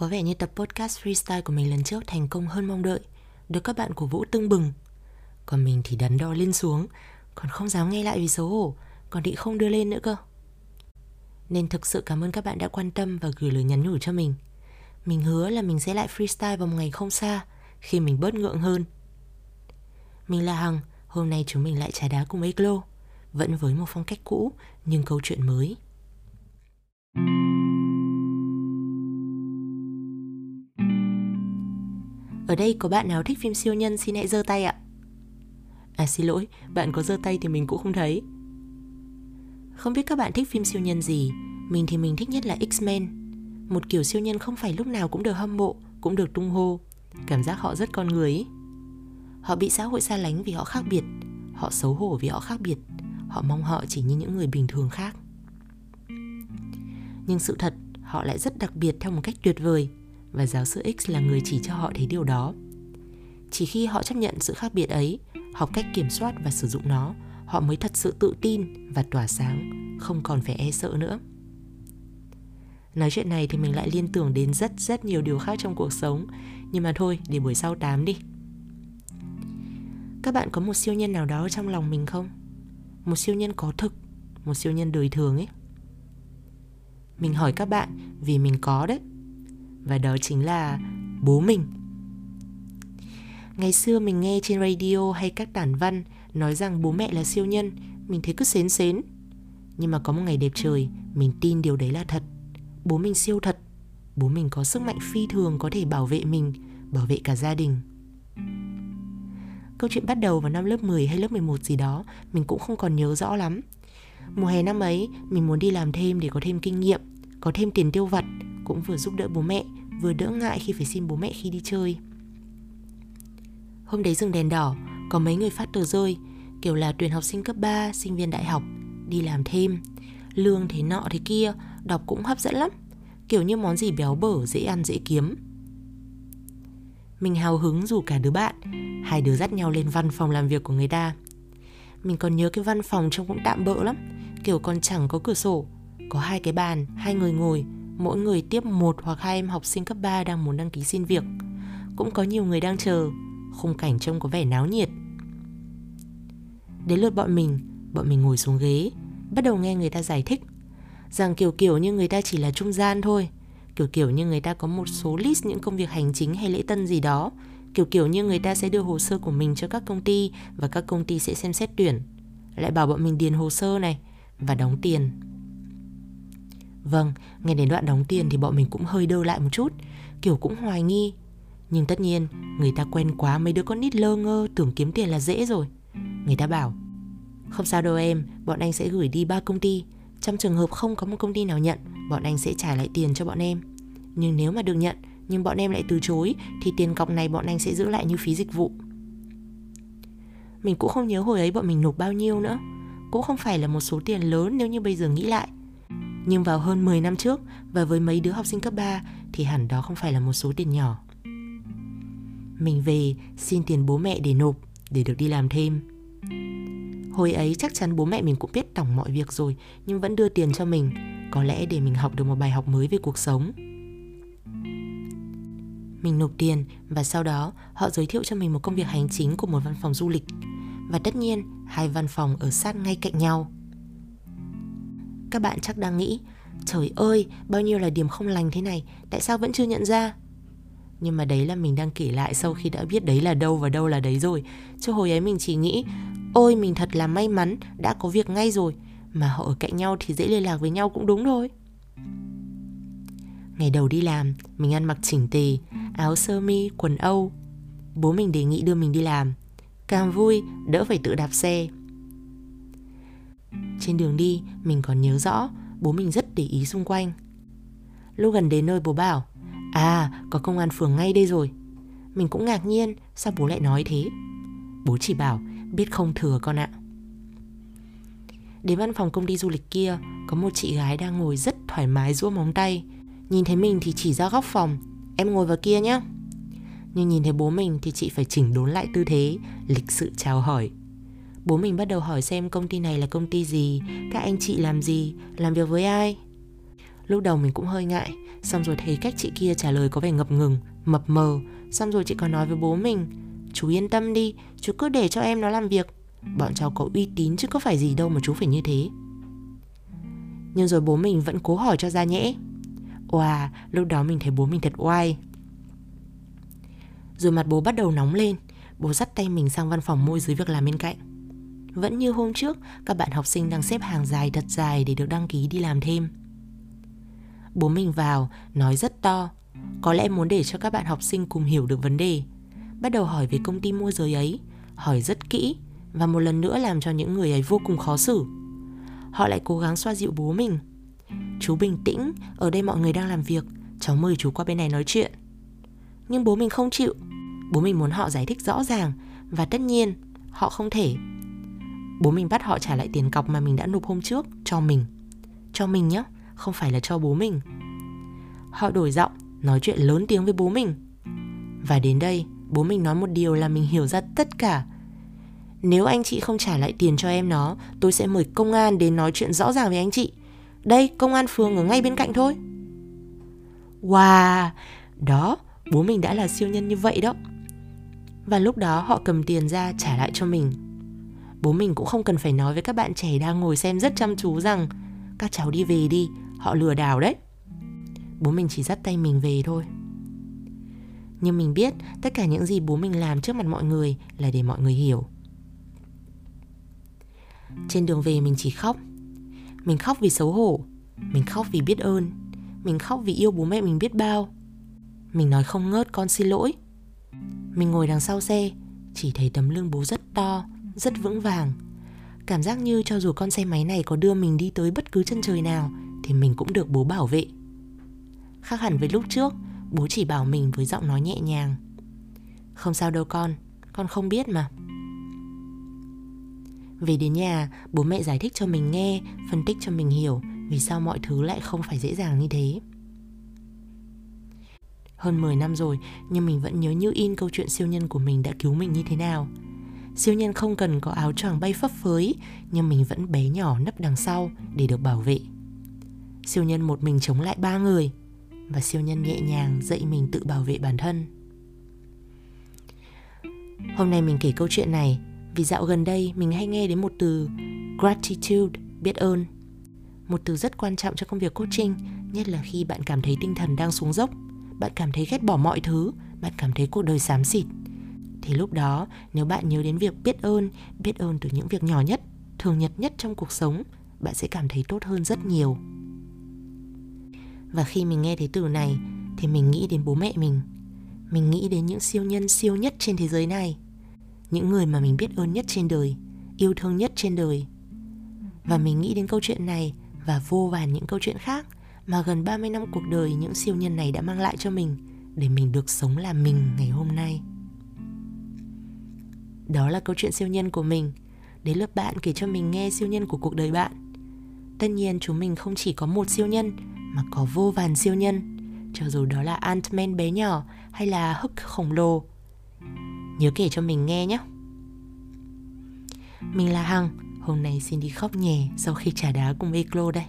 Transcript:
Có vẻ như tập podcast freestyle của mình lần trước thành công hơn mong đợi, được các bạn cổ vũ tưng bừng. Còn mình thì đắn đo lên xuống, còn không dám nghe lại vì xấu hổ, còn định không đưa lên nữa cơ. Nên thực sự cảm ơn các bạn đã quan tâm và gửi lời nhắn nhủ cho mình. Mình hứa là mình sẽ lại freestyle vào một ngày không xa, khi mình bớt ngượng hơn. Mình là Hằng, hôm nay chúng mình lại trà đá cùng Eclo, vẫn với một phong cách cũ nhưng câu chuyện mới. Ở đây có bạn nào thích phim siêu nhân xin hãy giơ tay ạ. À xin lỗi, bạn có giơ tay thì mình cũng không thấy. Không biết các bạn thích phim siêu nhân gì, mình thì mình thích nhất là X-Men. Một kiểu siêu nhân không phải lúc nào cũng được hâm mộ, cũng được tung hô. Cảm giác họ rất con người ấy. Họ bị xã hội xa lánh vì họ khác biệt, họ xấu hổ vì họ khác biệt, họ mong họ chỉ như những người bình thường khác. Nhưng sự thật, họ lại rất đặc biệt theo một cách tuyệt vời và giáo sư X là người chỉ cho họ thấy điều đó. Chỉ khi họ chấp nhận sự khác biệt ấy, học cách kiểm soát và sử dụng nó, họ mới thật sự tự tin và tỏa sáng, không còn phải e sợ nữa. Nói chuyện này thì mình lại liên tưởng đến rất rất nhiều điều khác trong cuộc sống, nhưng mà thôi, để buổi sau tám đi. Các bạn có một siêu nhân nào đó trong lòng mình không? Một siêu nhân có thực, một siêu nhân đời thường ấy. Mình hỏi các bạn vì mình có đấy và đó chính là bố mình. Ngày xưa mình nghe trên radio hay các tản văn nói rằng bố mẹ là siêu nhân, mình thấy cứ xến xến. Nhưng mà có một ngày đẹp trời, mình tin điều đấy là thật. Bố mình siêu thật. Bố mình có sức mạnh phi thường có thể bảo vệ mình, bảo vệ cả gia đình. Câu chuyện bắt đầu vào năm lớp 10 hay lớp 11 gì đó, mình cũng không còn nhớ rõ lắm. Mùa hè năm ấy, mình muốn đi làm thêm để có thêm kinh nghiệm, có thêm tiền tiêu vặt cũng vừa giúp đỡ bố mẹ, vừa đỡ ngại khi phải xin bố mẹ khi đi chơi. Hôm đấy dừng đèn đỏ, có mấy người phát tờ rơi, kiểu là tuyển học sinh cấp 3, sinh viên đại học, đi làm thêm. Lương thế nọ thế kia, đọc cũng hấp dẫn lắm. Kiểu như món gì béo bở, dễ ăn, dễ kiếm. Mình hào hứng rủ cả đứa bạn, hai đứa dắt nhau lên văn phòng làm việc của người ta. Mình còn nhớ cái văn phòng trông cũng tạm bỡ lắm, kiểu còn chẳng có cửa sổ, có hai cái bàn, hai người ngồi, mỗi người tiếp một hoặc hai em học sinh cấp 3 đang muốn đăng ký xin việc. Cũng có nhiều người đang chờ, khung cảnh trông có vẻ náo nhiệt. Đến lượt bọn mình, bọn mình ngồi xuống ghế, bắt đầu nghe người ta giải thích rằng kiểu kiểu như người ta chỉ là trung gian thôi, kiểu kiểu như người ta có một số list những công việc hành chính hay lễ tân gì đó, kiểu kiểu như người ta sẽ đưa hồ sơ của mình cho các công ty và các công ty sẽ xem xét tuyển. Lại bảo bọn mình điền hồ sơ này và đóng tiền Vâng, nghe đến đoạn đóng tiền thì bọn mình cũng hơi đơ lại một chút, kiểu cũng hoài nghi. Nhưng tất nhiên, người ta quen quá mấy đứa con nít lơ ngơ tưởng kiếm tiền là dễ rồi. Người ta bảo, không sao đâu em, bọn anh sẽ gửi đi ba công ty. Trong trường hợp không có một công ty nào nhận, bọn anh sẽ trả lại tiền cho bọn em. Nhưng nếu mà được nhận, nhưng bọn em lại từ chối, thì tiền cọc này bọn anh sẽ giữ lại như phí dịch vụ. Mình cũng không nhớ hồi ấy bọn mình nộp bao nhiêu nữa. Cũng không phải là một số tiền lớn nếu như bây giờ nghĩ lại nhưng vào hơn 10 năm trước và với mấy đứa học sinh cấp 3 thì hẳn đó không phải là một số tiền nhỏ. Mình về xin tiền bố mẹ để nộp để được đi làm thêm. Hồi ấy chắc chắn bố mẹ mình cũng biết tổng mọi việc rồi nhưng vẫn đưa tiền cho mình, có lẽ để mình học được một bài học mới về cuộc sống. Mình nộp tiền và sau đó họ giới thiệu cho mình một công việc hành chính của một văn phòng du lịch. Và tất nhiên, hai văn phòng ở sát ngay cạnh nhau. Các bạn chắc đang nghĩ Trời ơi, bao nhiêu là điểm không lành thế này Tại sao vẫn chưa nhận ra? Nhưng mà đấy là mình đang kể lại sau khi đã biết đấy là đâu và đâu là đấy rồi. Chứ hồi ấy mình chỉ nghĩ Ôi mình thật là may mắn Đã có việc ngay rồi. Mà họ ở cạnh nhau thì dễ liên lạc với nhau cũng đúng thôi. Ngày đầu đi làm Mình ăn mặc chỉnh tề Áo sơ mi, quần âu. Bố mình đề nghị đưa mình đi làm. Càng vui, đỡ phải tự đạp xe trên đường đi, mình còn nhớ rõ bố mình rất để ý xung quanh. Lúc gần đến nơi bố bảo, à, có công an phường ngay đây rồi. Mình cũng ngạc nhiên, sao bố lại nói thế? Bố chỉ bảo, biết không thừa con ạ. Đến văn phòng công ty du lịch kia, có một chị gái đang ngồi rất thoải mái rũa móng tay. Nhìn thấy mình thì chỉ ra góc phòng, em ngồi vào kia nhé. Nhưng nhìn thấy bố mình thì chị phải chỉnh đốn lại tư thế, lịch sự chào hỏi. Bố mình bắt đầu hỏi xem công ty này là công ty gì, các anh chị làm gì, làm việc với ai. Lúc đầu mình cũng hơi ngại Xong rồi thấy cách chị kia trả lời có vẻ ngập ngừng Mập mờ. Xong rồi chị còn nói với bố mình Chú yên tâm đi Chú cứ để cho em nó làm việc. Bọn cháu có uy tín chứ có phải gì đâu mà chú phải như thế. Nhưng rồi bố mình vẫn cố hỏi cho ra nhẽ. Wow, lúc đó mình thấy bố mình thật oai. Rồi mặt bố bắt đầu nóng lên Bố dắt tay mình sang văn phòng môi dưới việc làm bên cạnh. Vẫn như hôm trước, Các bạn học sinh đang xếp hàng dài thật dài Để được đăng ký đi làm thêm. Bố mình vào, Nói rất to, Có lẽ muốn để cho các bạn học sinh cùng hiểu được vấn đề. Bắt đầu hỏi về công ty môi giới ấy, Hỏi rất kỹ Và một lần nữa làm cho những người ấy vô cùng khó xử. Họ lại cố gắng xoa dịu bố mình. Chú bình tĩnh, Ở đây mọi người đang làm việc, Cháu mời chú qua bên này nói chuyện. Nhưng bố mình không chịu. Bố mình muốn họ giải thích rõ ràng Và tất nhiên, họ không thể. Bố mình bắt họ trả lại tiền cọc mà mình đã nộp hôm trước Cho mình. Cho mình nhé Không phải là cho bố mình. Họ đổi giọng, Nói chuyện lớn tiếng với bố mình. Và đến đây, Bố mình nói một điều là mình hiểu ra tất cả. Nếu anh chị không trả lại tiền cho em nó, Tôi sẽ mời công an đến nói chuyện rõ ràng với anh chị. Đây, công an phường ở ngay bên cạnh thôi. Wow, Đó, Bố mình đã là siêu nhân như vậy đó. Và lúc đó họ cầm tiền ra trả lại cho mình. Bố mình cũng không cần phải nói với các bạn trẻ đang ngồi xem rất chăm chú rằng Các cháu đi về đi, họ lừa đảo đấy. Bố mình chỉ dắt tay mình về thôi. Nhưng mình biết tất cả những gì bố mình làm trước mặt mọi người là để mọi người hiểu. Trên đường về mình chỉ khóc. Mình khóc vì xấu hổ Mình khóc vì biết ơn Mình khóc vì yêu bố mẹ mình biết bao. Mình nói không ngớt con xin lỗi. Mình ngồi đằng sau xe Chỉ thấy tấm lưng bố rất to rất vững vàng. Cảm giác như cho dù con xe máy này có đưa mình đi tới bất cứ chân trời nào, Thì mình cũng được bố bảo vệ. Khác hẳn với lúc trước, Bố chỉ bảo mình với giọng nói nhẹ nhàng. Không sao đâu con Con không biết mà. Về đến nhà, Bố mẹ giải thích cho mình nghe, Phân tích cho mình hiểu Vì sao mọi thứ lại không phải dễ dàng như thế. Hơn 10 năm rồi, nhưng mình vẫn nhớ như in câu chuyện siêu nhân của mình đã cứu mình như thế nào. Siêu nhân không cần có áo choàng bay phấp phới nhưng mình vẫn bé nhỏ nấp đằng sau để được bảo vệ. Siêu nhân một mình chống lại ba người và siêu nhân nhẹ nhàng dạy mình tự bảo vệ bản thân. Hôm nay mình kể câu chuyện này vì dạo gần đây mình hay nghe đến một từ gratitude, biết ơn. Một từ rất quan trọng cho công việc coaching, nhất là khi bạn cảm thấy tinh thần đang xuống dốc bạn cảm thấy ghét bỏ mọi thứ bạn cảm thấy cuộc đời xám xịt thì lúc đó, nếu bạn nhớ đến việc biết ơn biết ơn từ những việc nhỏ nhất, thường nhật nhất trong cuộc sống, bạn sẽ cảm thấy tốt hơn rất nhiều. Và khi mình nghe thấy từ này, thì mình nghĩ đến bố mẹ mình. Mình nghĩ đến những siêu nhân siêu nhất trên thế giới này. Những người mà mình biết ơn nhất trên đời, yêu thương nhất trên đời. Và mình nghĩ đến câu chuyện này và vô vàn những câu chuyện khác mà gần 30 năm cuộc đời những siêu nhân này đã mang lại cho mình để mình được sống là mình ngày hôm nay. Đó là câu chuyện siêu nhân của mình. Đến lớp bạn kể cho mình nghe siêu nhân của cuộc đời bạn. Tất nhiên chúng mình không chỉ có một siêu nhân mà có vô vàn siêu nhân, cho dù đó là Ant-Man bé nhỏ hay là Hulk khổng lồ. Nhớ kể cho mình nghe nhé. Mình là Hằng, hôm nay xin đi khóc nhẹ sau khi trả đá cùng Eclo đây.